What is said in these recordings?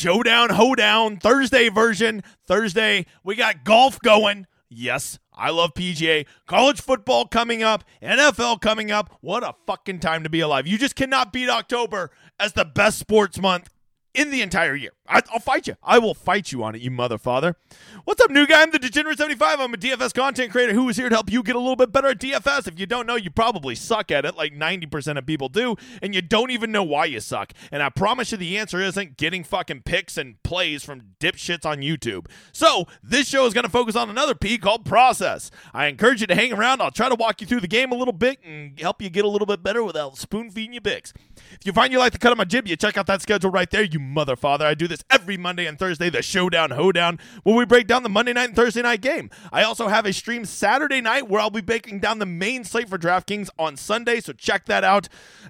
Showdown Hoedown Thursday version. Thursday, we got golf going. Yes, I love PGA. College football coming up, NFL coming up. What a fucking time to be alive. You just cannot beat October as the best sports month in the entire year. I, will fight you. I will fight you on it, you mother father. What's up, new guy? I'm the Degenerate75. I'm a DFS content creator who is here to help you get a little bit better at DFS. If you don't know, you probably suck at it, like 90% of people do, and you don't even know why you suck. And I promise you the answer isn't getting fucking picks and plays from dipshits on YouTube. So, this show is going to focus on another P called process. I encourage you to hang around. I'll try to walk you through the game a little bit and help you get a little bit better without spoon feeding you picks. If you find you like the cut of my jib, you check out that schedule right there, you mother father. I do this every Monday and Thursday, the Showdown Hoedown, where we break down the Monday night and Thursday night game. I also have a stream Saturday night where I'll be breaking down the main slate for DraftKings on Sunday, so check that out.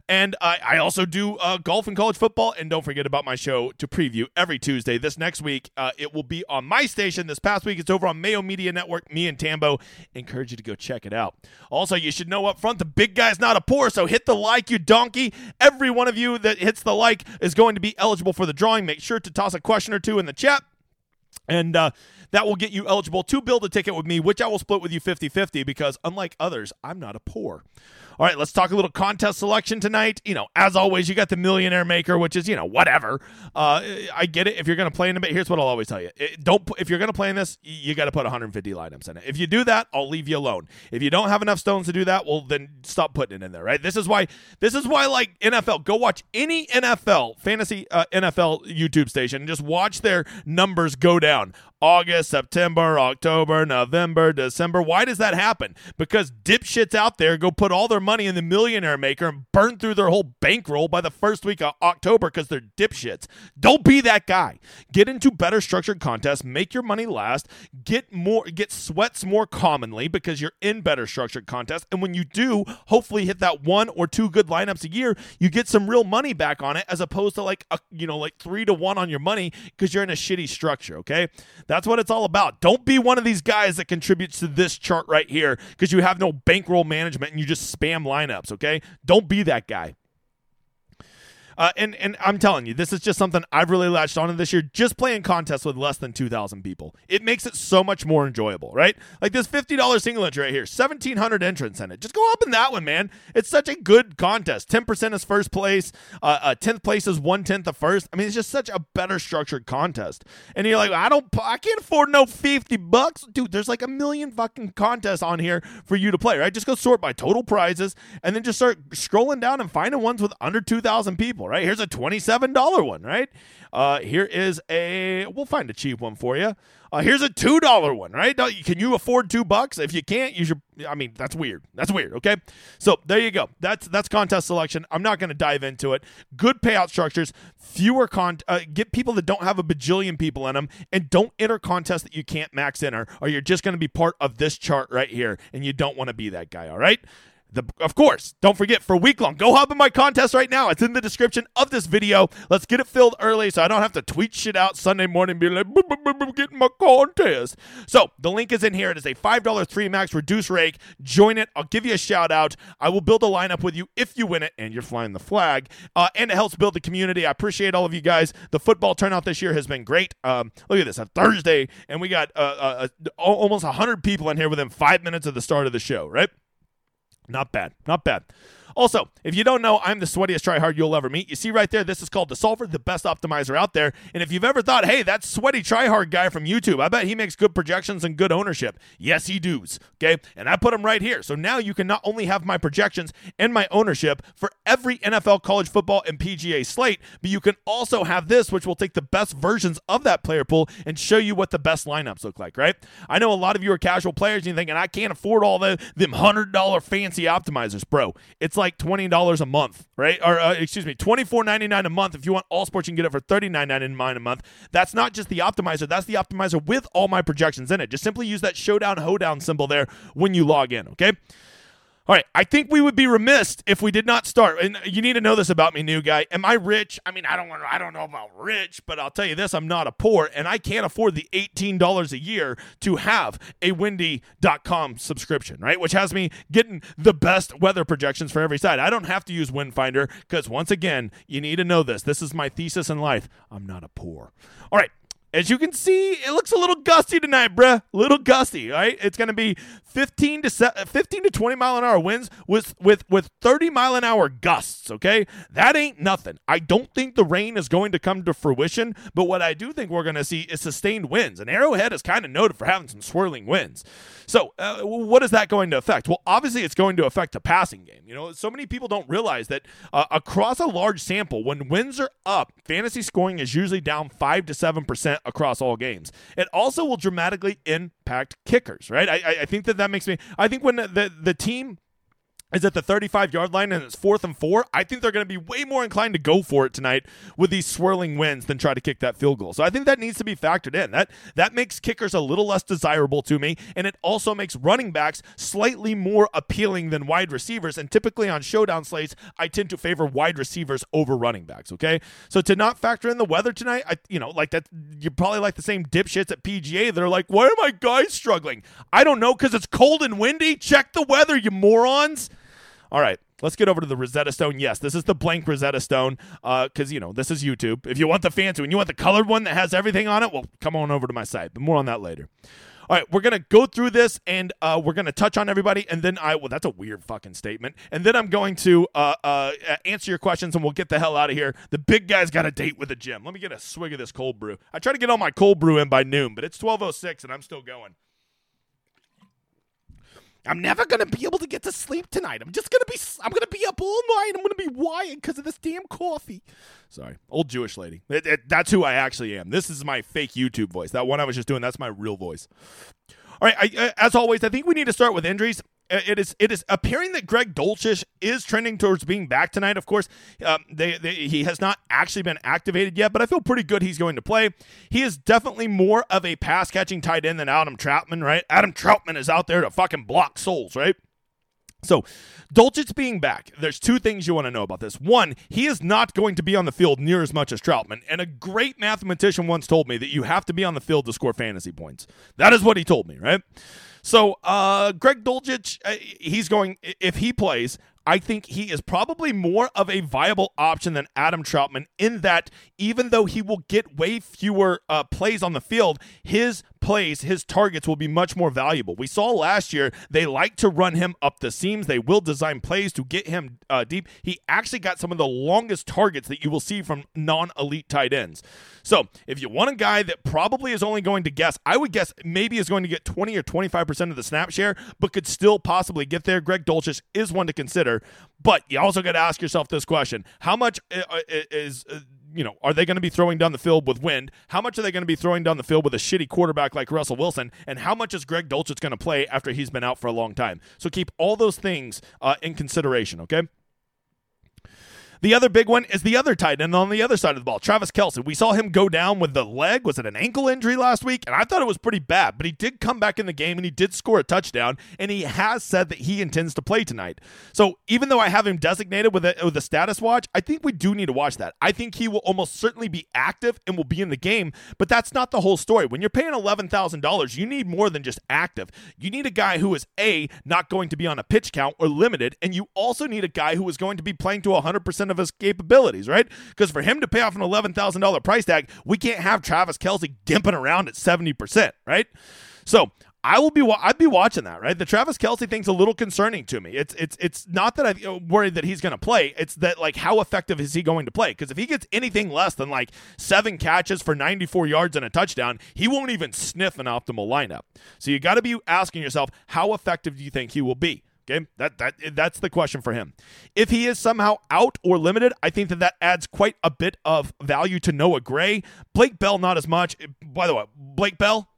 And uh, I also do uh, golf and college football, and don't forget about my show to preview every Tuesday. This next week, uh, it will be on my station. This past week, it's over on Mayo Media Network. Me and Tambo encourage you to go check it out. Also, you should know up front the big guy's not a poor, so hit the like, you donkey. Every one of you that hits the like is going to be eligible for the drawing. Make sure to toss a question or two in the chat. And uh, that will get you eligible to build a ticket with me, which I will split with you 50 50 because, unlike others, I'm not a poor. All right, let's talk a little contest selection tonight. You know, as always, you got the Millionaire Maker, which is you know whatever. Uh, I get it. If you're going to play in a bit, here's what I'll always tell you: it, don't. If you're going to play in this, you got to put 150 lineups in it. If you do that, I'll leave you alone. If you don't have enough stones to do that, well, then stop putting it in there. Right? This is why. This is why, like NFL, go watch any NFL fantasy uh, NFL YouTube station and just watch their numbers go down. August, September, October, November, December. Why does that happen? Because dipshits out there go put all their money in the millionaire maker and burn through their whole bankroll by the first week of October because they're dipshits. Don't be that guy. Get into better structured contests, make your money last, get more get sweats more commonly because you're in better structured contests. And when you do, hopefully hit that one or two good lineups a year, you get some real money back on it as opposed to like a you know like three to one on your money because you're in a shitty structure. Okay. That's what it's all about. Don't be one of these guys that contributes to this chart right here because you have no bankroll management and you just spam lineups, okay? Don't be that guy. Uh, and and I'm telling you, this is just something I've really latched on to this year. Just playing contests with less than 2,000 people, it makes it so much more enjoyable, right? Like this $50 single entry right here, 1,700 entrants in it. Just go up in that one, man. It's such a good contest. 10% is first place. Uh, uh, 10th place is one tenth of first. I mean, it's just such a better structured contest. And you're like, I don't, I can't afford no 50 bucks, dude. There's like a million fucking contests on here for you to play, right? Just go sort by total prizes and then just start scrolling down and finding ones with under 2,000 people right? Here's a $27 one, right? Uh, here is a, we'll find a cheap one for you. Uh, here's a $2 one, right? Can you afford two bucks? If you can't, you should, I mean, that's weird. That's weird, okay? So there you go. That's that's contest selection. I'm not going to dive into it. Good payout structures, fewer con, uh, get people that don't have a bajillion people in them, and don't enter contests that you can't max enter, or you're just going to be part of this chart right here, and you don't want to be that guy, all right? The, of course, don't forget for week long, go hop in my contest right now. It's in the description of this video. Let's get it filled early so I don't have to tweet shit out Sunday morning and be like, getting my contest. So the link is in here. It is a $5 three max reduce rake. Join it. I'll give you a shout out. I will build a lineup with you if you win it and you're flying the flag. Uh, and it helps build the community. I appreciate all of you guys. The football turnout this year has been great. Um, look at this, a Thursday, and we got uh, uh, uh almost 100 people in here within five minutes of the start of the show, right? Not bad. Not bad. Also, if you don't know, I'm the sweatiest tryhard you'll ever meet. You see right there, this is called the Solver, the best optimizer out there. And if you've ever thought, hey, that sweaty tryhard guy from YouTube, I bet he makes good projections and good ownership. Yes, he does. Okay. And I put him right here. So now you can not only have my projections and my ownership for every NFL, college football, and PGA slate, but you can also have this, which will take the best versions of that player pool and show you what the best lineups look like, right? I know a lot of you are casual players and you're thinking, I can't afford all the them $100 fancy optimizers, bro. It's like $20 a month, right? Or uh, excuse me, $24.99 a month. If you want all sports, you can get it for $39.99 a month. That's not just the optimizer, that's the optimizer with all my projections in it. Just simply use that showdown hoedown symbol there when you log in, okay? All right, I think we would be remiss if we did not start. And you need to know this about me, new guy. Am I rich? I mean, I don't want. I don't know about rich, but I'll tell you this: I'm not a poor, and I can't afford the eighteen dollars a year to have a Windy.com subscription, right? Which has me getting the best weather projections for every side. I don't have to use Windfinder because once again, you need to know this. This is my thesis in life. I'm not a poor. All right, as you can see, it looks a little gusty tonight, bruh. Little gusty, right? It's going to be 15 to 15 to 20 mile an hour winds with with with 30 mile an hour gusts, okay? That ain't nothing. I don't think the rain is going to come to fruition, but what I do think we're going to see is sustained winds. And Arrowhead is kind of noted for having some swirling winds. So, uh, what is that going to affect? Well, obviously it's going to affect the passing game. You know, so many people don't realize that uh, across a large sample, when winds are up, fantasy scoring is usually down 5 to 7% across all games. It also will dramatically impact kickers, right? I, I think that that makes me. I think when the, the, the team is at the 35 yard line and it's fourth and four, I think they're going to be way more inclined to go for it tonight with these swirling winds than try to kick that field goal. So I think that needs to be factored in. That that makes kickers a little less desirable to me, and it also makes running backs slightly more appealing than wide receivers. And typically on showdown slates, I tend to favor wide receivers over running backs. Okay, so to not factor in the weather tonight, I you know like that you're probably like the same dipshits at PGA. They're like, why are my guys struggling? I don't know because it's cold and windy. Check the weather, you morons. All right. Let's get over to the Rosetta Stone. Yes, this is the blank Rosetta Stone because, uh, you know, this is YouTube. If you want the fancy one, you want the colored one that has everything on it, well, come on over to my site. But more on that later. All right, we're going to go through this and uh, we're going to touch on everybody. And then I, well, that's a weird fucking statement. And then I'm going to uh, uh, answer your questions and we'll get the hell out of here. The big guy's got a date with the gym. Let me get a swig of this cold brew. I try to get all my cold brew in by noon, but it's 12.06 and I'm still going. I'm never gonna be able to get to sleep tonight. I'm just gonna be I'm gonna be up all night. I'm gonna be wired because of this damn coffee. Sorry, old Jewish lady. It, it, that's who I actually am. This is my fake YouTube voice. That one I was just doing. That's my real voice. All right. I, as always, I think we need to start with injuries. It is it is appearing that Greg Dulcich is trending towards being back tonight. Of course, um, they, they, he has not actually been activated yet, but I feel pretty good he's going to play. He is definitely more of a pass catching tight end than Adam Trautman, right? Adam Trautman is out there to fucking block souls, right? So, Dulcich being back, there's two things you want to know about this. One, he is not going to be on the field near as much as Trautman. And a great mathematician once told me that you have to be on the field to score fantasy points. That is what he told me, right? So, uh, Greg Dulcich, uh, he's going, if he plays, I think he is probably more of a viable option than Adam Trautman in that even though he will get way fewer uh, plays on the field, his plays, his targets will be much more valuable. We saw last year they like to run him up the seams. They will design plays to get him uh, deep. He actually got some of the longest targets that you will see from non elite tight ends. So if you want a guy that probably is only going to guess, I would guess maybe is going to get 20 or 25% of the snap share, but could still possibly get there. Greg Dulcich is one to consider. But you also got to ask yourself this question How much uh, uh, is. You know, are they going to be throwing down the field with wind? How much are they going to be throwing down the field with a shitty quarterback like Russell Wilson? And how much is Greg Dulcich going to play after he's been out for a long time? So keep all those things uh, in consideration, okay? The other big one is the other tight end on the other side of the ball, Travis Kelce. We saw him go down with the leg. Was it an ankle injury last week? And I thought it was pretty bad, but he did come back in the game and he did score a touchdown. And he has said that he intends to play tonight. So even though I have him designated with a, with a status watch, I think we do need to watch that. I think he will almost certainly be active and will be in the game, but that's not the whole story. When you're paying $11,000, you need more than just active. You need a guy who is A, not going to be on a pitch count or limited, and you also need a guy who is going to be playing to 100% of his capabilities, right? Because for him to pay off an $11,000 price tag, we can't have Travis Kelce gimping around at 70%, right? So I will be. I'd be watching that, right? The Travis Kelce thing's a little concerning to me. It's it's it's not that I'm worried that he's going to play. It's that like how effective is he going to play? Because if he gets anything less than like seven catches for 94 yards and a touchdown, he won't even sniff an optimal lineup. So you got to be asking yourself, how effective do you think he will be? Okay, that that that's the question for him. If he is somehow out or limited, I think that that adds quite a bit of value to Noah Gray. Blake Bell, not as much. By the way, Blake Bell.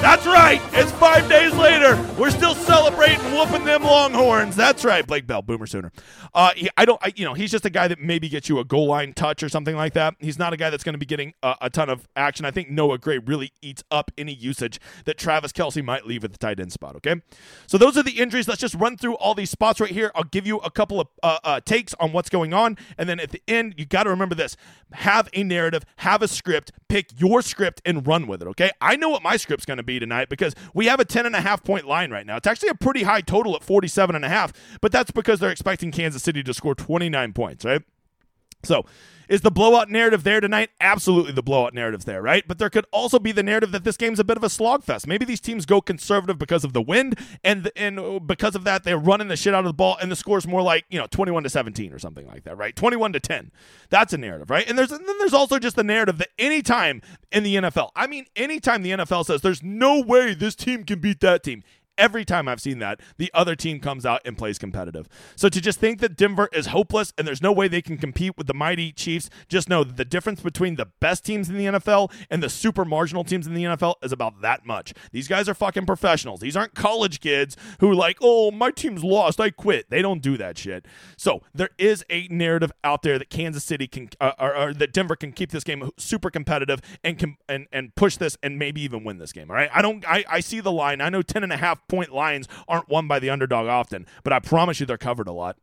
That's right. It's five days later. We're still celebrating whooping them Longhorns. That's right. Blake Bell, Boomer Sooner. Uh, he, I don't. I, you know, he's just a guy that maybe gets you a goal line touch or something like that. He's not a guy that's going to be getting a, ton of action. I think Noah Gray really eats up any usage that Travis Kelce might leave at the tight end spot. Okay, so those are the injuries. Let's just run through all these spots right here. I'll give you a couple of uh, uh, takes on what's going on, and then at the end, you got to remember this: have a narrative, have a script, pick your script, and run with it. Okay, I know what my script's going to be tonight because we have a 10 and a half point line right now. It's actually a pretty high total at 47 and a half, but that's because they're expecting Kansas City to score 29 points, right? So, is the blowout narrative there tonight? Absolutely, the blowout narrative's there, right? But there could also be the narrative that this game's a bit of a slogfest. Maybe these teams go conservative because of the wind, and and because of that, they're running the shit out of the ball, and the score's more like you know twenty one to seventeen or something like that, right? Twenty one to ten. That's a narrative, right? And there's and then there's also just the narrative that anytime in the NFL, I mean, anytime the NFL says there's no way this team can beat that team, every time I've seen that, the other team comes out and plays competitive. So to just think that Denver is hopeless and there's no way they can compete with the mighty Chiefs, just know that the difference between the best teams in the NFL and the super marginal teams in the NFL is about that much. These guys are fucking professionals. These aren't college kids who like, oh, my team's lost, I quit. They don't do that shit. So there is a narrative out there that Kansas City can, uh, or, or that Denver can keep this game super competitive and can and and push this and maybe even win this game. All right, I don't, I, I see the line. I know ten and a half point lines aren't won by the underdog often, but I promise you they're covered a lot.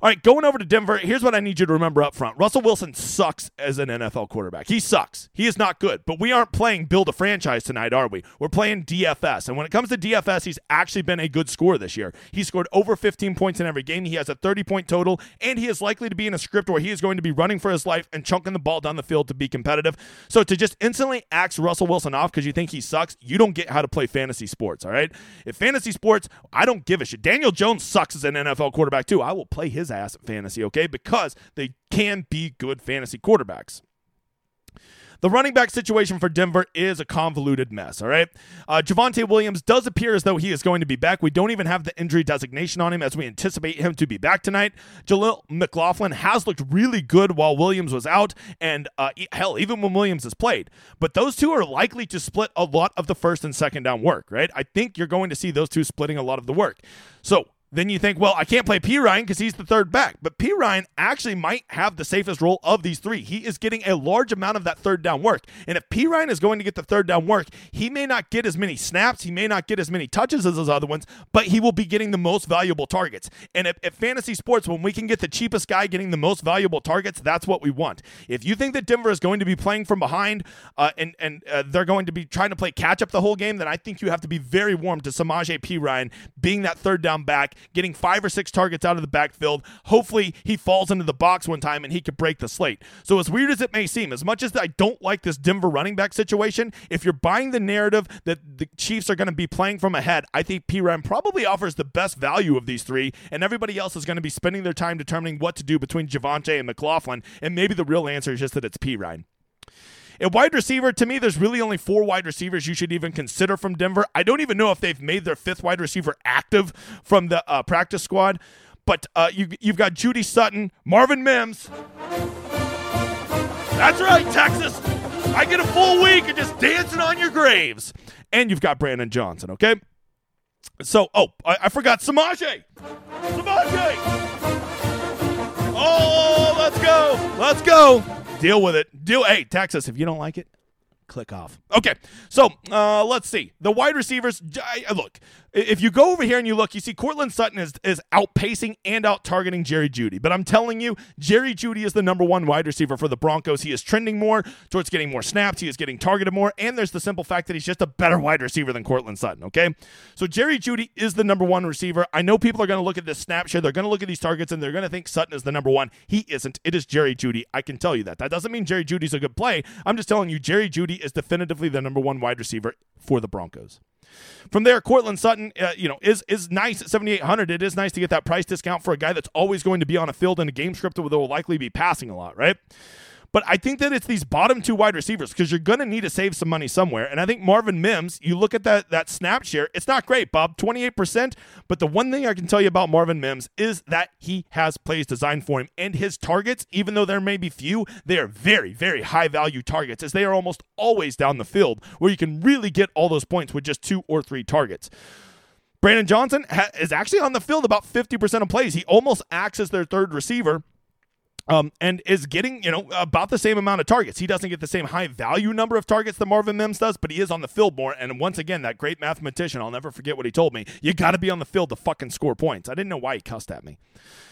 All right, going over to Denver, here's what I need you to remember up front. Russell Wilson sucks as an NFL quarterback. He sucks. He is not good. But we aren't playing build a franchise tonight, are we? We're playing DFS. And when it comes to DFS, he's actually been a good scorer this year. He scored over 15 points in every game. He has a 30 point total, and he is likely to be in a script where he is going to be running for his life and chunking the ball down the field to be competitive. So to just instantly axe Russell Wilson off because you think he sucks, you don't get how to play fantasy sports, all right? If fantasy sports, I don't give a shit. Daniel Jones sucks as an NFL quarterback, too. I will play his ass at fantasy, okay? Because they can be good fantasy quarterbacks. The running back situation for Denver is a convoluted mess, all right? Uh, Javonte Williams does appear as though he is going to be back. We don't even have the injury designation on him as we anticipate him to be back tonight. Jaleel McLaughlin has looked really good while Williams was out, and uh, hell, even when Williams has played. But those two are likely to split a lot of the first and second down work, right? I think you're going to see those two splitting a lot of the work. So then you think, well, I can't play Perine because he's the third back. But Perine actually might have the safest role of these three. He is getting a large amount of that third down work. And if Perine is going to get the third down work, he may not get as many snaps, he may not get as many touches as those other ones, but he will be getting the most valuable targets. And if, fantasy sports, when we can get the cheapest guy getting the most valuable targets, that's what we want. If you think that Denver is going to be playing from behind uh, and, and uh, they're going to be trying to play catch up the whole game, then I think you have to be very warm to Samaje Perine being that third down back getting five or six targets out of the backfield. Hopefully, he falls into the box one time and he could break the slate. So, as weird as it may seem, as much as I don't like this Denver running back situation, if you're buying the narrative that the Chiefs are going to be playing from ahead, I think Perine probably offers the best value of these three, and everybody else is going to be spending their time determining what to do between Javonte and McLaughlin. And maybe the real answer is just that it's Perine. At wide receiver, to me, there's really only four wide receivers you should even consider from Denver. I don't even know if they've made their fifth wide receiver active from the uh, practice squad. But uh, you, you've got Jeudy Sutton, Marvin Mims. That's right, Texas. I get a full week of just dancing on your graves. And you've got Brandon Johnson, okay? So, oh, I, I forgot Samaje. Samaje. Oh, let's go. Let's go. Deal with it. Deal. Hey, Texas, if you don't like it, click off. Okay, so uh, let's see. The wide receivers, look, if you go over here and you look, you see Courtland Sutton is, is outpacing and out targeting Jerry Jeudy. But I'm telling you, Jerry Jeudy is the number one wide receiver for the Broncos. He is trending more towards getting more snaps. He is getting targeted more. And there's the simple fact that he's just a better wide receiver than Courtland Sutton, okay? So Jerry Jeudy is the number one receiver. I know people are going to look at this snapshot. They're going to look at these targets and they're going to think Sutton is the number one. He isn't. It is Jerry Jeudy. I can tell you that. That doesn't mean Jerry Jeudy's a good play. I'm just telling you, Jerry Jeudy is definitively the number one wide receiver for the Broncos. From there, Courtland Sutton, uh, you know, is is nice at 7,800. It is nice to get that price discount for a guy that's always going to be on a field in a game script where they'll likely be passing a lot, right? But I think that it's these bottom two wide receivers because you're going to need to save some money somewhere. And I think Marvin Mims, you look at that that snap share, it's not great, Bob, 28%. But the one thing I can tell you about Marvin Mims is that he has plays designed for him. And his targets, even though there may be few, they are very, very high value targets as they are almost always down the field where you can really get all those points with just two or three targets. Brandon Johnson ha- is actually on the field about 50% of plays. He almost acts as their third receiver um, and is getting, you know, about the same amount of targets. He doesn't get the same high value number of targets that Marvin Mims does, but he is on the field more. And once again, that great mathematician, I'll never forget what he told me. You got to be on the field to fucking score points. I didn't know why he cussed at me.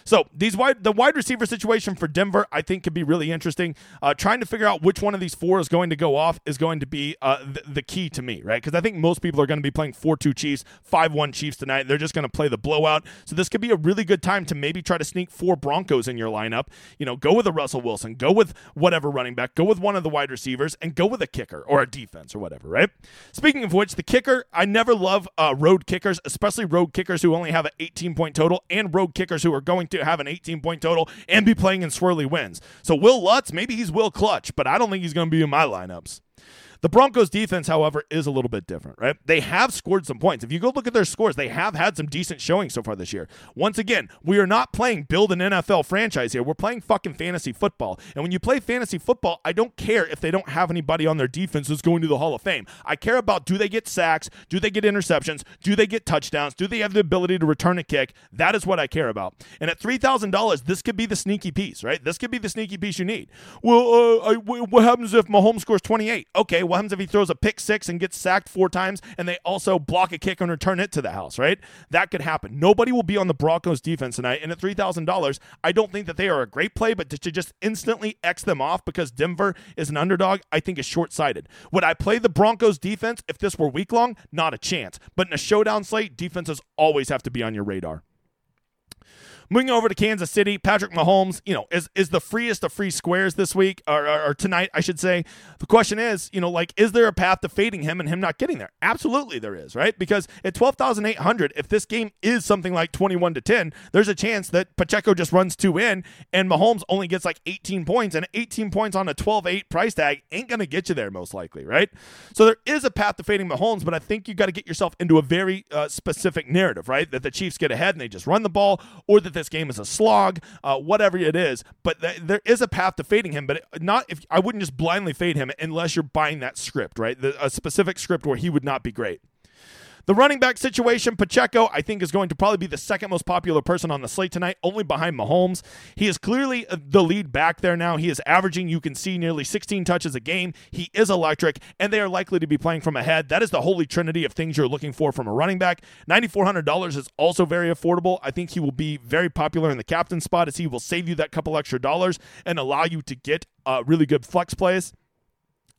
So these wide, the wide receiver situation for Denver, I think, could be really interesting. Uh, trying to figure out which one of these four is going to go off is going to be uh, the, the key to me, right? Because I think most people are going to be playing four-two Chiefs, five-one Chiefs tonight. They're just going to play the blowout. So this could be a really good time to maybe try to sneak four Broncos in your lineup. You know, go with a Russell Wilson, go with whatever running back, go with one of the wide receivers, and go with a kicker or a defense or whatever, right? Speaking of which, the kicker, I never love uh, road kickers, especially road kickers who only have an 18 point total and road kickers who are going to have an 18 point total and be playing in swirly wins. So Wil Lutz, maybe he's Will Clutch, but I don't think he's going to be in my lineups. The Broncos defense, however, is a little bit different, right? They have scored some points. If you go look at their scores, they have had some decent showing so far this year. Once again, we are not playing build an NFL franchise here. We're playing fucking fantasy football. And when you play fantasy football, I don't care if they don't have anybody on their defense who's going to the Hall of Fame. I care about do they get sacks? Do they get interceptions? Do they get touchdowns? Do they have the ability to return a kick? That is what I care about. And at $3,000, this could be the sneaky piece, right? This could be the sneaky piece you need. Well, uh, I, what happens if Mahomes scores 28? Okay, what happens if he throws a pick six and gets sacked four times and they also block a kick and return it to the house, right? That could happen. Nobody will be on the Broncos defense tonight. And at $3,000, I don't think that they are a great play, but to just instantly X them off because Denver is an underdog, I think is short sighted. Would I play the Broncos defense if this were week long? Not a chance. But in a showdown slate, defenses always have to be on your radar. Moving over to Kansas City, Patrick Mahomes, you know, is is the freest of free squares this week or, or, or, tonight, I should say. The question is, you know, like, is there a path to fading him and him not getting there? Absolutely, there is, right? Because at twelve thousand eight hundred, if this game is something like twenty one to ten, there's a chance that Pacheco just runs two in and Mahomes only gets like eighteen points, and eighteen points on a 12-8 price tag ain't gonna get you there most likely, right? So there is a path to fading Mahomes, but I think you got to get yourself into a very uh, specific narrative, right? That the Chiefs get ahead and they just run the ball, or that this game is a slog, uh, whatever it is. But th- there is a path to fading him, but not if I wouldn't just blindly fade him unless you're buying that script, right? The, a specific script where he would not be great. The running back situation, Pacheco, I think, is going to probably be the second most popular person on the slate tonight, only behind Mahomes. He is clearly uh, the lead back there now. He is averaging, you can see, nearly 16 touches a game. He is electric, and they are likely to be playing from ahead. That is the holy trinity of things you're looking for from a running back. $9,400 is also very affordable. I think he will be very popular in the captain spot as he will save you that couple extra dollars and allow you to get uh, really good flex plays.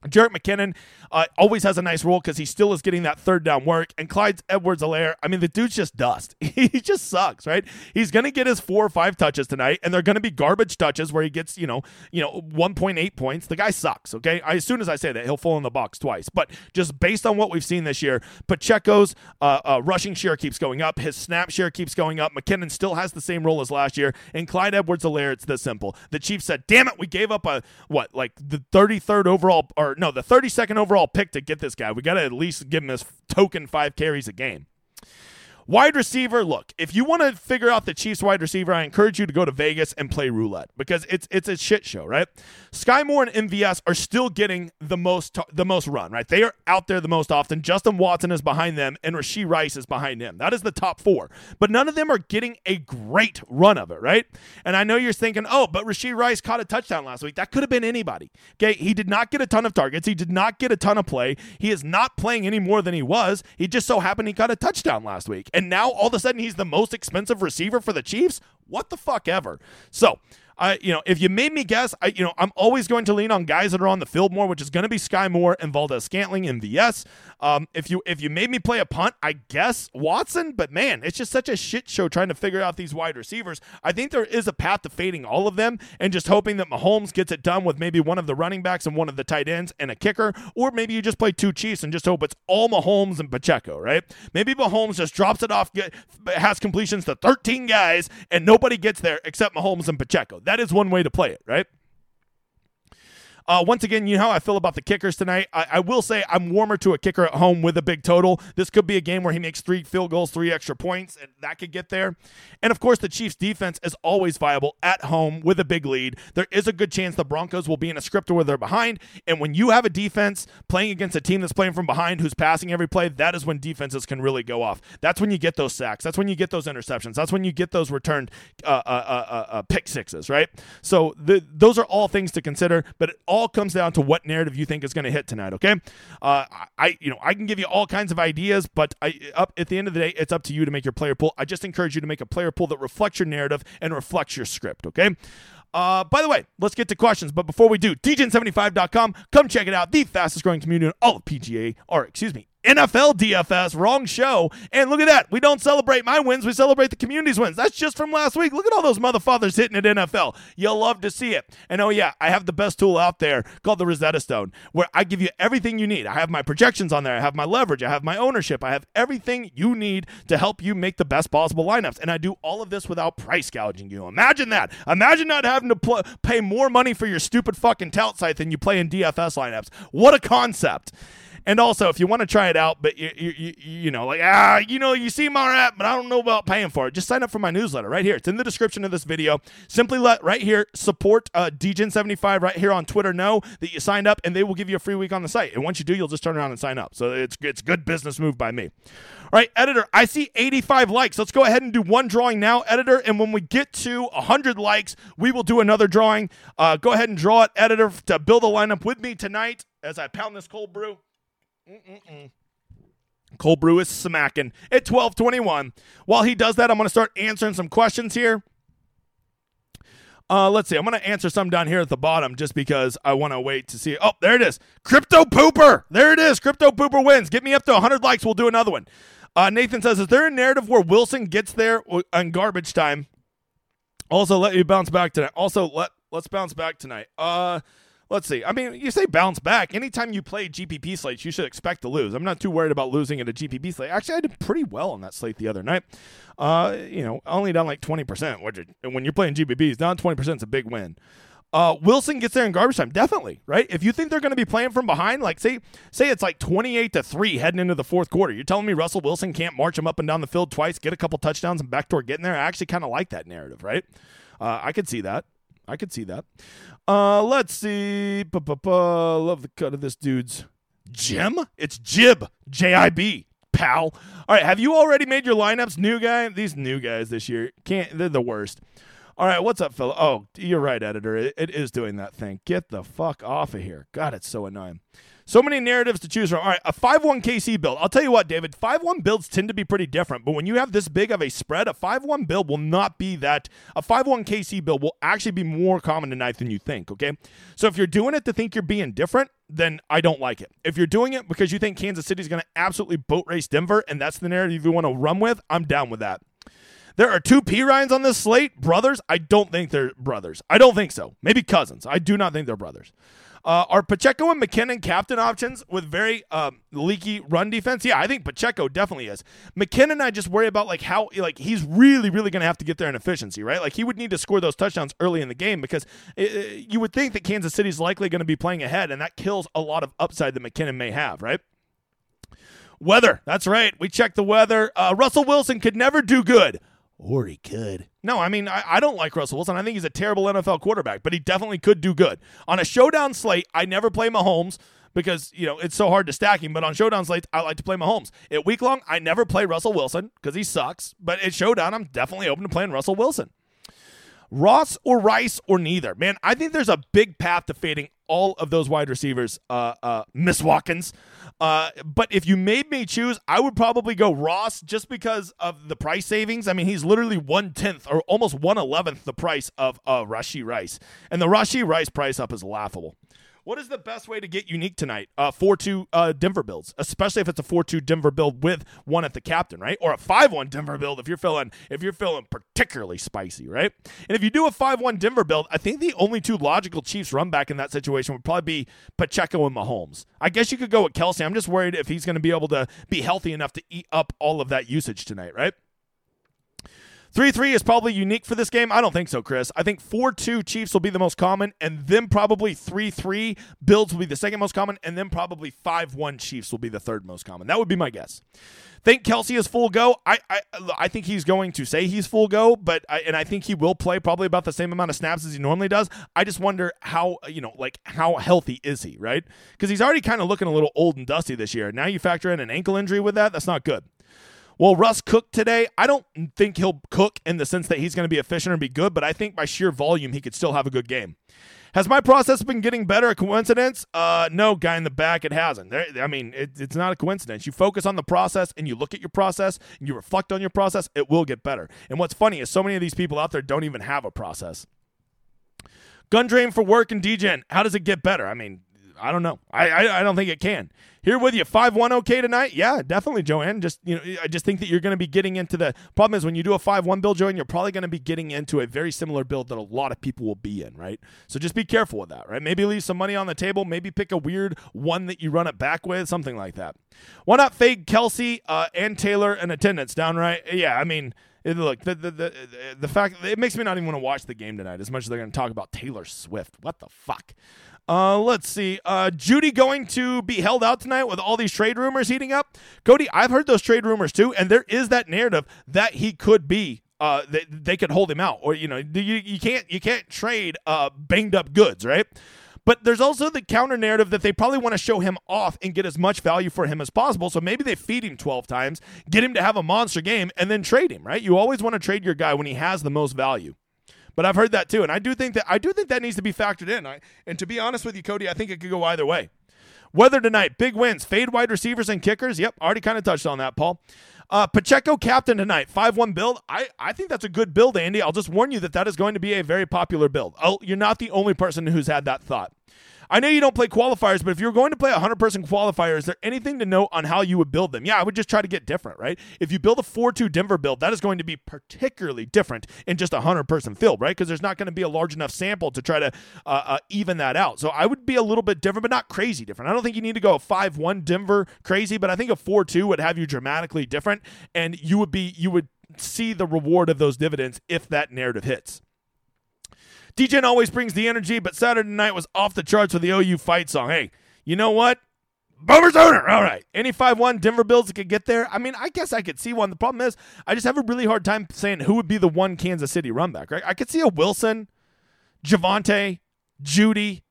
Jerick McKinnon uh, always has a nice role because he still is getting that third down work. And Clyde Edwards-Helaire, I mean, the dude's just dust. he just sucks, right? He's going to get his four or five touches tonight, and they're going to be garbage touches where he gets, you know, you know, 1.8 points. The guy sucks, okay? I, as soon as I say that, he'll fall in the box twice. But just based on what we've seen this year, Pacheco's uh, uh, rushing share keeps going up. His snap share keeps going up. McKinnon still has the same role as last year. And Clyde Edwards-Helaire, it's this simple. The Chiefs said, damn it, we gave up a, what, like the 33rd overall, or no, the 32nd overall pick to get this guy. We got to at least give him this token five carries a game. Wide receiver, look, if you want to figure out the Chiefs wide receiver, I encourage you to go to Vegas and play roulette because it's it's a shit show, right? Skyy Moore and MVS are still getting the most the most run, right? They are out there the most often. Justin Watson is behind them and Rashee Rice is behind him. That is the top 4. But none of them are getting a great run of it, right? And I know you're thinking, "Oh, but Rashee Rice caught a touchdown last week." That could have been anybody. Okay, he did not get a ton of targets. He did not get a ton of play. He is not playing any more than he was. He just so happened he caught a touchdown last week and now all of a sudden he's the most expensive receiver for the Chiefs? What the fuck ever. So, I, you know, if you made me guess, I, you know, I'm always going to lean on guys that are on the field more, which is going to be Skyy Moore and Valdes-Scantling in VS. Um, if you if you made me play a punt, I guess Watson. But man, it's just such a shit show trying to figure out these wide receivers. I think there is a path to fading all of them and just hoping that Mahomes gets it done with maybe one of the running backs and one of the tight ends and a kicker, or maybe you just play two Chiefs and just hope it's all Mahomes and Pacheco, right? Maybe Mahomes just drops it off, get, has completions to 13 guys, and nobody gets there except Mahomes and Pacheco. That is one way to play it, right? Uh, once again, you know how I feel about the kickers tonight. I, I will say I'm warmer to a kicker at home with a big total. This could be a game where he makes three field goals, three extra points, and that could get there. And of course, the Chiefs' defense is always viable at home with a big lead. There is a good chance the Broncos will be in a script where they're behind. And when you have a defense playing against a team that's playing from behind, who's passing every play, that is when defenses can really go off. That's when you get those sacks. That's when you get those interceptions. That's when you get those returned uh, uh, uh, uh pick sixes, right? So the, those are all things to consider, but it all comes down to what narrative you think is going to hit tonight. Okay, uh, I you know I can give you all kinds of ideas, but I, up at the end of the day, it's up to you to make your player pool. I just encourage you to make a player pool that reflects your narrative and reflects your script. Okay. Uh, by the way, let's get to questions. But before we do, Degen75.com, come check it out. The fastest growing community in all of PGA, or excuse me, NFL DFS, wrong show. And look at that. We don't celebrate my wins, we celebrate the community's wins. That's just from last week. Look at all those motherfuckers hitting at NFL. You'll love to see it. And oh, yeah, I have the best tool out there called the Rosetta Stone, where I give you everything you need. I have my projections on there, I have my leverage, I have my ownership, I have everything you need to help you make the best possible lineups. And I do all of this without price gouging you. Imagine that. Imagine not having to pl- pay more money for your stupid fucking tout site than you play in DFS lineups. What a concept. And also, if you want to try it out, but you, you, you, know, like, ah, you know, you see my app, but I don't know about paying for it, just sign up for my newsletter right here. It's in the description of this video. Simply let right here support uh, Degen75 right here on Twitter know that you signed up, and they will give you a free week on the site. And once you do, you'll just turn around and sign up. So it's it's good business move by me. All right, editor, I see 85 likes. Let's go ahead and do one drawing now, editor. And when we get to 100 likes, we will do another drawing. Uh, go ahead and draw it, editor, to build a lineup with me tonight as I pound this cold brew. Mm-mm-mm. Cold Brew is smacking at 1221. While he does that, I'm going to start answering some questions here. Uh, let's see. I'm going to answer some down here at the bottom just because I want to wait to see. Oh, there it is. Crypto Pooper. There it is. Crypto Pooper wins. Get me up to 100 likes. We'll do another one. Uh, Nathan says, Is there a narrative where Wilson gets there on garbage time? Also, let you bounce back tonight. Also, let let's bounce back tonight. Uh, let's see. I mean, you say bounce back. Anytime you play GPP slates, you should expect to lose. I'm not too worried about losing at a GPP slate. Actually, I did pretty well on that slate the other night. Uh, you know, only down like 20%, which when you're playing GPPs, down 20% is a big win. Uh, Wilson gets there in garbage time, definitely, right? If you think they're going to be playing from behind, like say, say it's like twenty-eight to three heading into the fourth quarter, you're telling me Russell Wilson can't march him up and down the field twice, get a couple touchdowns, and backdoor getting there. I actually kind of like that narrative, right? Uh, I could see that. I could see that. Uh, let's see. Ba-ba-ba. Love the cut of this dude's Jim. It's Jib. J I B. Pal. All right. Have you already made your lineups, new guy? These new guys this year can't. They're the worst. All right, what's up, fella? Oh, you're right, editor. It, it is doing that thing. Get the fuck off of here. God, it's so annoying. So many narratives to choose from. All right, a 5 1 KC build. I'll tell you what, David, 5 1 builds tend to be pretty different, but when you have this big of a spread, a 5 1 build will not be that. A 5 1 KC build will actually be more common tonight than you think, okay? So if you're doing it to think you're being different, then I don't like it. If you're doing it because you think Kansas City is going to absolutely boat race Denver and that's the narrative you want to run with, I'm down with that. There are two Perines on this slate, brothers. I don't think they're brothers. I don't think so. Maybe cousins. I do not think they're brothers. Uh, are Pacheco and McKinnon captain options with very um, leaky run defense? Yeah, I think Pacheco definitely is. McKinnon, I just worry about like how like he's really really going to have to get there in efficiency, right? Like he would need to score those touchdowns early in the game because it, uh, it, you would think that Kansas City's likely going to be playing ahead, and that kills a lot of upside that McKinnon may have, right? Weather, that's right. We checked the weather. Uh, Russell Wilson could never do good or he could. No, I mean, I, I, don't like Russell Wilson. I think he's a terrible NFL quarterback, but he definitely could do good. On a showdown slate, I never play Mahomes because, you know, it's so hard to stack him. But on showdown slates, I like to play Mahomes. At week long, I never play Russell Wilson because he sucks. But at showdown, I'm definitely open to playing Russell Wilson. Ross or Rice or neither. Man, I think there's a big path to fading all of those wide receivers, uh, uh, Miss Watkins. Uh, but if you made me choose, I would probably go Ross just because of the price savings. I mean, he's literally one tenth or almost one eleventh the price of uh, Rashee Rice, and the Rashee Rice price up is laughable. What is the best way to get unique tonight? Uh, 4 2 uh, Denver builds, especially if it's a 4 2 Denver build with one at the captain, right? Or a 5 1 Denver build if you're feeling if you're feeling particularly spicy, right? And if you do a 5 1 Denver build, I think the only two logical Chiefs run back in that situation would probably be Pacheco and Mahomes. I guess you could go with Kelce. I'm just worried if he's going to be able to be healthy enough to eat up all of that usage tonight, right? 3 3 is probably unique for this game. I don't think so, Chris. I think 4 2 Chiefs will be the most common, and then probably 3 3 Bills will be the second most common, and then probably 5 1 Chiefs will be the third most common. That would be my guess. Think Kelsey is full go? I, I I think he's going to say he's full go, but I, and I think he will play probably about the same amount of snaps as he normally does. I just wonder how you know like how healthy is he, right? Because he's already kind of looking a little old and dusty this year. Now you factor in an ankle injury with that, that's not good. Well, Russ cooked today. I don't think he'll cook in the sense that he's going to be efficient or be good, but I think by sheer volume, he could still have a good game. Has my process been getting better? A coincidence? Uh, no, guy in the back, it hasn't. I mean, it, it's not a coincidence. You focus on the process and you look at your process and you reflect on your process, it will get better. And what's funny is so many of these people out there don't even have a process. Gun drain for work and Degen. How does it get better? I mean, I don't know. I, I, I don't think it can. Here with you, five one okay tonight. Yeah, definitely, Joanne. Just you know, I just think that you're going to be getting into the problem is when you do a five one build, Joanne, you're probably going to be getting into a very similar build that a lot of people will be in, right? So just be careful with that, right? Maybe leave some money on the table. Maybe pick a weird one that you run it back with, something like that. Why not fade Kelce uh, and Taylor in attendance? Downright, yeah. I mean. Look, the, the the the fact it makes me not even want to watch the game tonight as much as they're going to talk about Taylor Swift. What the fuck? Uh, let's see. Uh, Jeudy going to be held out tonight with all these trade rumors heating up. Cody, I've heard those trade rumors too, and there is that narrative that he could be. Uh, they, they could hold him out, or you know, you, you can't you can't trade uh banged up goods, right? But there's also the counter narrative that they probably want to show him off and get as much value for him as possible. So maybe they feed him 12 times, get him to have a monster game, and then trade him, right? You always want to trade your guy when he has the most value. But I've heard that too, and I do think that I do think that needs to be factored in. I, and to be honest with you, Cody, I think it could go either way. Weather tonight, big wins, fade wide receivers and kickers. Yep, already kind of touched on that, Paul. Uh, Pacheco captain tonight, 5 1 build. I, I think that's a good build, Andy. I'll just warn you that that is going to be a very popular build. Oh, you're not the only person who's had that thought. I know you don't play qualifiers, but if you're going to play a 100 person qualifier, is there anything to note on how you would build them? Yeah, I would just try to get different, right? If you build a 4 2 Denver build, that is going to be particularly different in just a 100 person field, right? Because there's not going to be a large enough sample to try to uh, uh, even that out. So I would be a little bit different, but not crazy different. I don't think you need to go 5 1 Denver crazy, but I think a 4 2 would have you dramatically different, and you would be, you would see the reward of those dividends if that narrative hits. Degen always brings the energy, but Saturday night was off the charts with the OU fight song. Hey, you know what? Boomer Sooner. All right. Any 5 1 Denver Bills that could get there? I mean, I guess I could see one. The problem is, I just have a really hard time saying who would be the one Kansas City run back, right? I could see a Wilson, Javonte, Jeudy,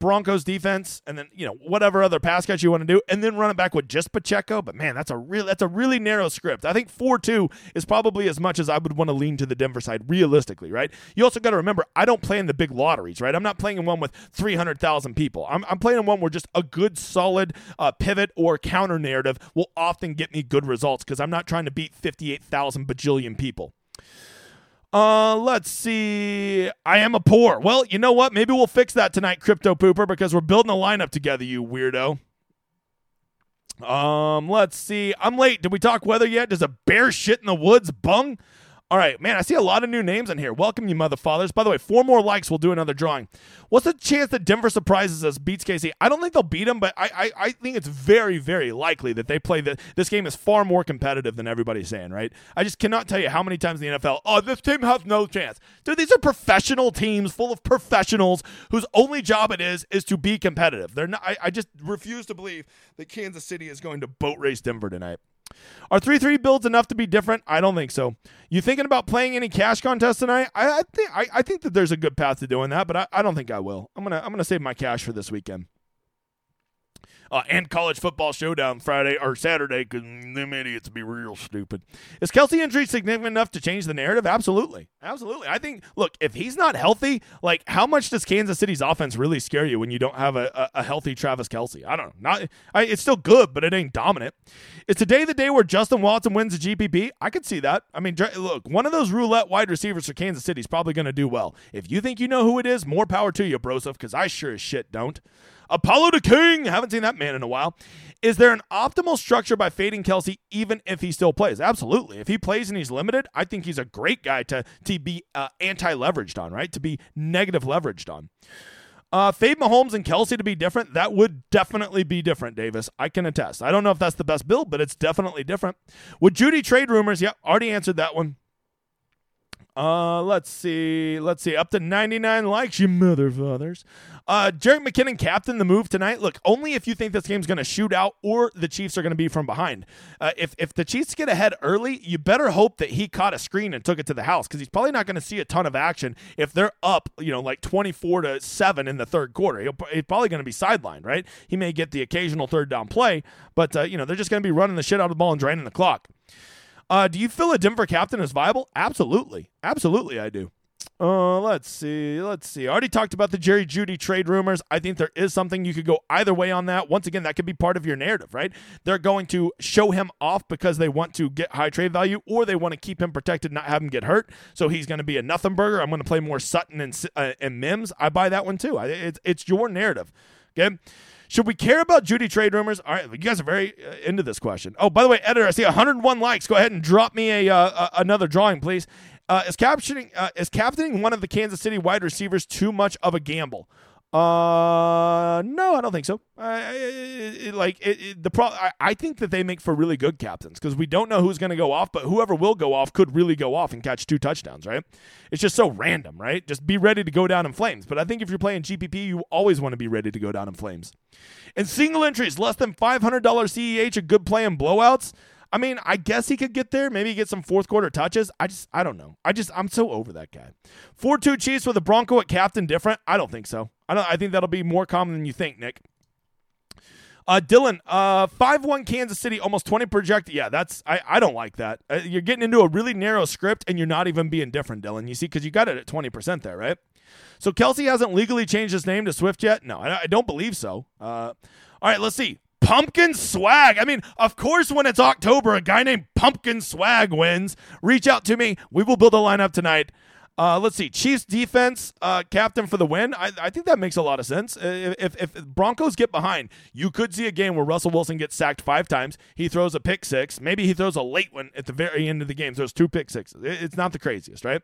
Broncos defense, and then you know whatever other pass catch you want to do, and then run it back with just Pacheco. But man, that's a real that's a really narrow script. I think four two is probably as much as I would want to lean to the Denver side realistically, right? You also got to remember I don't play in the big lotteries, right? I'm not playing in one with three hundred thousand people. I'm, I'm playing in one where just a good solid uh, pivot or counter narrative will often get me good results because I'm not trying to beat fifty eight thousand bajillion people. Uh, let's see. I am a poor. Well, you know what? Maybe we'll fix that tonight, Crypto Pooper, because we're building a lineup together, you weirdo. Um, let's see. I'm late. Did we talk weather yet? Does a bear shit in the woods bung? All right, man, I see a lot of new names in here. Welcome, you mother fathers. By the way, four more likes, we'll do another drawing. What's the chance that Denver surprises us, beats KC? I don't think they'll beat them, but I, I, I think it's very, very likely that they play that. This game is far more competitive than everybody's saying, right? I just cannot tell you how many times in the NFL, oh, this team has no chance. Dude, these are professional teams full of professionals whose only job it is is to be competitive. They're not. I, I just refuse to believe that Kansas City is going to boat race Denver tonight. Are 3 3 builds enough to be different? I don't think so. You thinking about playing any cash contest tonight? I, I think I, I, think that there's a good path to doing that, but I, I don't think I will. I'm gonna I'm gonna save my cash for this weekend uh, and college football showdown Friday or Saturday because them idiots be real stupid. Is Kelce injury significant enough to change the narrative? Absolutely, absolutely. I think. Look, if he's not healthy, like how much does Kansas City's offense really scare you when you don't have a, a, a healthy Travis Kelce? I don't know. Not, I, it's still good, but it ain't dominant. Is today the day where Justin Watson wins the GPP? I could see that. I mean, look, one of those roulette wide receivers for Kansas City is probably going to do well. If you think you know who it is, more power to you, Broseph, because I sure as shit don't. Apollo the King. Haven't seen that man in a while. Is there an optimal structure by fading Kelce, even if he still plays? Absolutely. If he plays and he's limited, I think he's a great guy to, to be uh, anti leveraged on, right? To be negative leveraged on. Uh, Fade Mahomes and Kelce to be different, that would definitely be different, Davis. I can attest. I don't know if that's the best build, but it's definitely different. Would Jeudy trade rumors? Yep, already answered that one. Uh, let's see. Let's see. Up to 99 likes, you mother fathers. Uh, Jerick McKinnon captain the move tonight. Look, only if you think this game's going to shoot out or the Chiefs are going to be from behind. Uh, if if the Chiefs get ahead early, you better hope that he caught a screen and took it to the house because he's probably not going to see a ton of action if they're up, you know, like 24 to seven in the third quarter. He'll, he's probably going to be sidelined, right? He may get the occasional third down play, but uh, you know they're just going to be running the shit out of the ball and draining the clock. Uh, do you feel a Denver captain is viable? Absolutely. Absolutely, I do. Uh, let's see. Let's see. I already talked about the Jerry Jeudy trade rumors. I think there is something you could go either way on that. Once again, that could be part of your narrative, right? They're going to show him off because they want to get high trade value, or they want to keep him protected, not have him get hurt. So he's going to be a nothing burger. I'm going to play more Sutton and uh, and Mims. I buy that one too. I, it's it's your narrative. Okay. Should we care about Jeudy trade rumors? All right, you guys are very uh, into this question. Oh, by the way, editor, I see 101 likes. Go ahead and drop me a uh, another drawing, please. Uh, is capturing uh, is captaining one of the Kansas City wide receivers too much of a gamble? Uh, no, I don't think so. It, like it, the pro, I, I, think that they make for really good captains because we don't know who's going to go off, but whoever will go off could really go off and catch two touchdowns. Right? It's just so random, right? Just be ready to go down in flames. But I think if you're playing GPP, you always want to be ready to go down in flames. And single entries less than five hundred dollars CEH, a good play in blowouts. I mean, I guess he could get there, maybe get some fourth quarter touches. I just, I don't know. I just, I'm so over that guy. Four two Chiefs with a Bronco at captain different. I don't think so. I don't. I think that'll be more common than you think, Nick. Uh, Dylan, uh, five one Kansas City, almost twenty projected. Yeah, that's I. I don't like that. Uh, you're getting into a really narrow script, and you're not even being different, Dylan. You see, because you got it at twenty percent there, right? So Kelce hasn't legally changed his name to Swift yet. No, I, I don't believe so. Uh, all right, let's see. Pumpkin Swag. I mean, of course, when it's October, a guy named Pumpkin Swag wins. Reach out to me. We will build a lineup tonight. Uh, let's see. Chiefs defense uh, captain for the win. I, I, think that makes a lot of sense. If, if Broncos get behind, you could see a game where Russell Wilson gets sacked five times. He throws a pick six. Maybe he throws a late one at the very end of the game. Throws two pick sixes. It's not the craziest, right?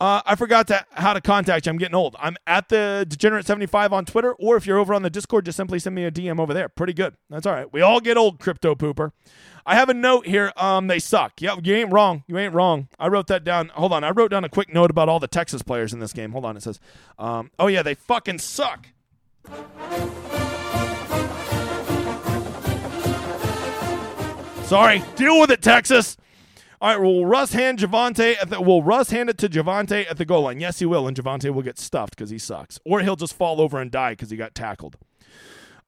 Uh, I forgot to, how to contact you. I'm getting old. I'm at the Degenerate75 on Twitter, or if you're over on the Discord, just simply send me a DM over there. Pretty good. That's all right. We all get old, crypto pooper. I have a note here. Um, they suck. Yeah, you ain't wrong. You ain't wrong. I wrote that down. Hold on. I wrote down a quick note about all the Texas players in this game. Hold on. It says, um, oh yeah, they fucking suck. Sorry. Deal with it, Texas. All right, will Russ hand Javonte at the will Russ hand it to Javonte at the goal line? Yes, he will, and Javonte will get stuffed because he sucks, or he'll just fall over and die because he got tackled.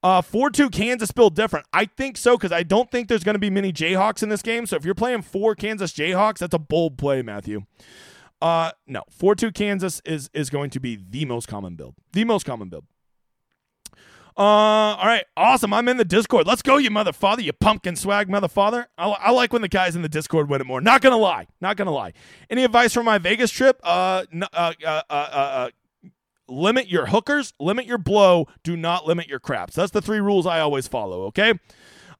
Uh, 4 2 Kansas build different. I think so because I don't think there's going to be many Jayhawks in this game. So if you're playing four Kansas Jayhawks, that's a bold play, Matthew. Uh, no, 4 2 Kansas is, is going to be the most common build. The most common build. Uh, all right, awesome. I'm in the Discord. Let's go, you mother father, you pumpkin swag mother father. I, I like when the guys in the Discord win it more. Not gonna lie, not gonna lie. Any advice for my Vegas trip? Uh, uh, uh, uh, uh, limit your hookers, limit your blow, do not limit your craps. That's the three rules I always follow. Okay.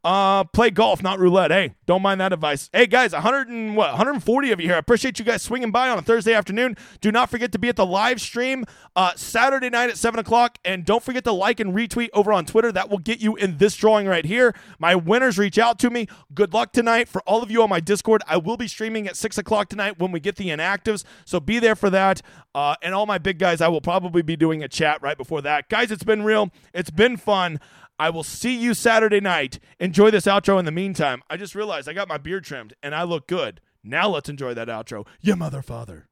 Uh, play golf, not roulette. Hey, don't mind that advice. Hey guys, 100 and what 140 of you here. I appreciate you guys swinging by on a Thursday afternoon. Do not forget to be at the live stream uh, Saturday night at seven o'clock, and don't forget to like and retweet over on Twitter. That will get you in this drawing right here. My winners reach out to me. Good luck tonight for all of you on my Discord. I will be streaming at six o'clock tonight when we get the inactives, so be there for that. Uh, and all my big guys, I will probably be doing a chat right before that. Guys, it's been real. It's been fun. I will see you Saturday night. Enjoy this outro in the meantime. I just realized I got my beard trimmed and I look good. Now let's enjoy that outro. You mother father.